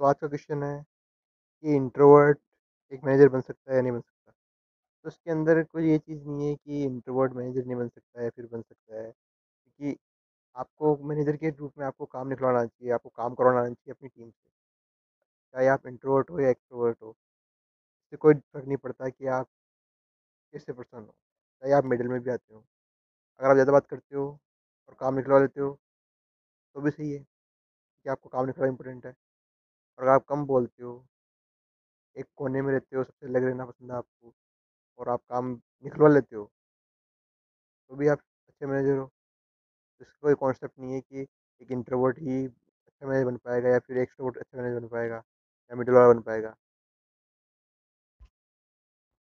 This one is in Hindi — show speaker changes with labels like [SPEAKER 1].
[SPEAKER 1] तो आज का क्वेश्चन है, कि इंट्रोवर्ट एक मैनेजर बन सकता है या नहीं बन सकता। तो उसके अंदर कोई ये चीज़ नहीं है कि इंट्रोवर्ट मैनेजर नहीं बन सकता है, फिर बन सकता है। क्योंकि आपको मैनेजर के रूप में आपको काम निकलवाना चाहिए, आपको काम करवाना चाहिए अपनी टीम से। चाहे आप इंट्रोवर्ट हो या एक्सट्रोवर्ट हो, इससे कोई फ़र्क नहीं पड़ता कि आप कैसे पर्सन हो। चाहे आप मिडिल में भी आते हो, अगर आप ज़्यादा बात करते हो और काम निकलवा लेते हो तो भी सही है कि आपको काम निकलवाना इंपॉर्टेंट है। और आप कम बोलते हो। एक कोने में रहते हो, सबसे अलग रहना पसंद है आपको और आप काम निकलवा लेते हो। तो भी आप अच्छे मैनेजर हो। तो इसका कोई कॉन्सेप्ट नहीं है कि एक इंट्रोवर्ट ही अच्छा मैनेजर बन पाएगा या फिर एक्सट्रोवर्ट अच्छा मैनेजर बन पाएगा या मिडल वाला बन पाएगा।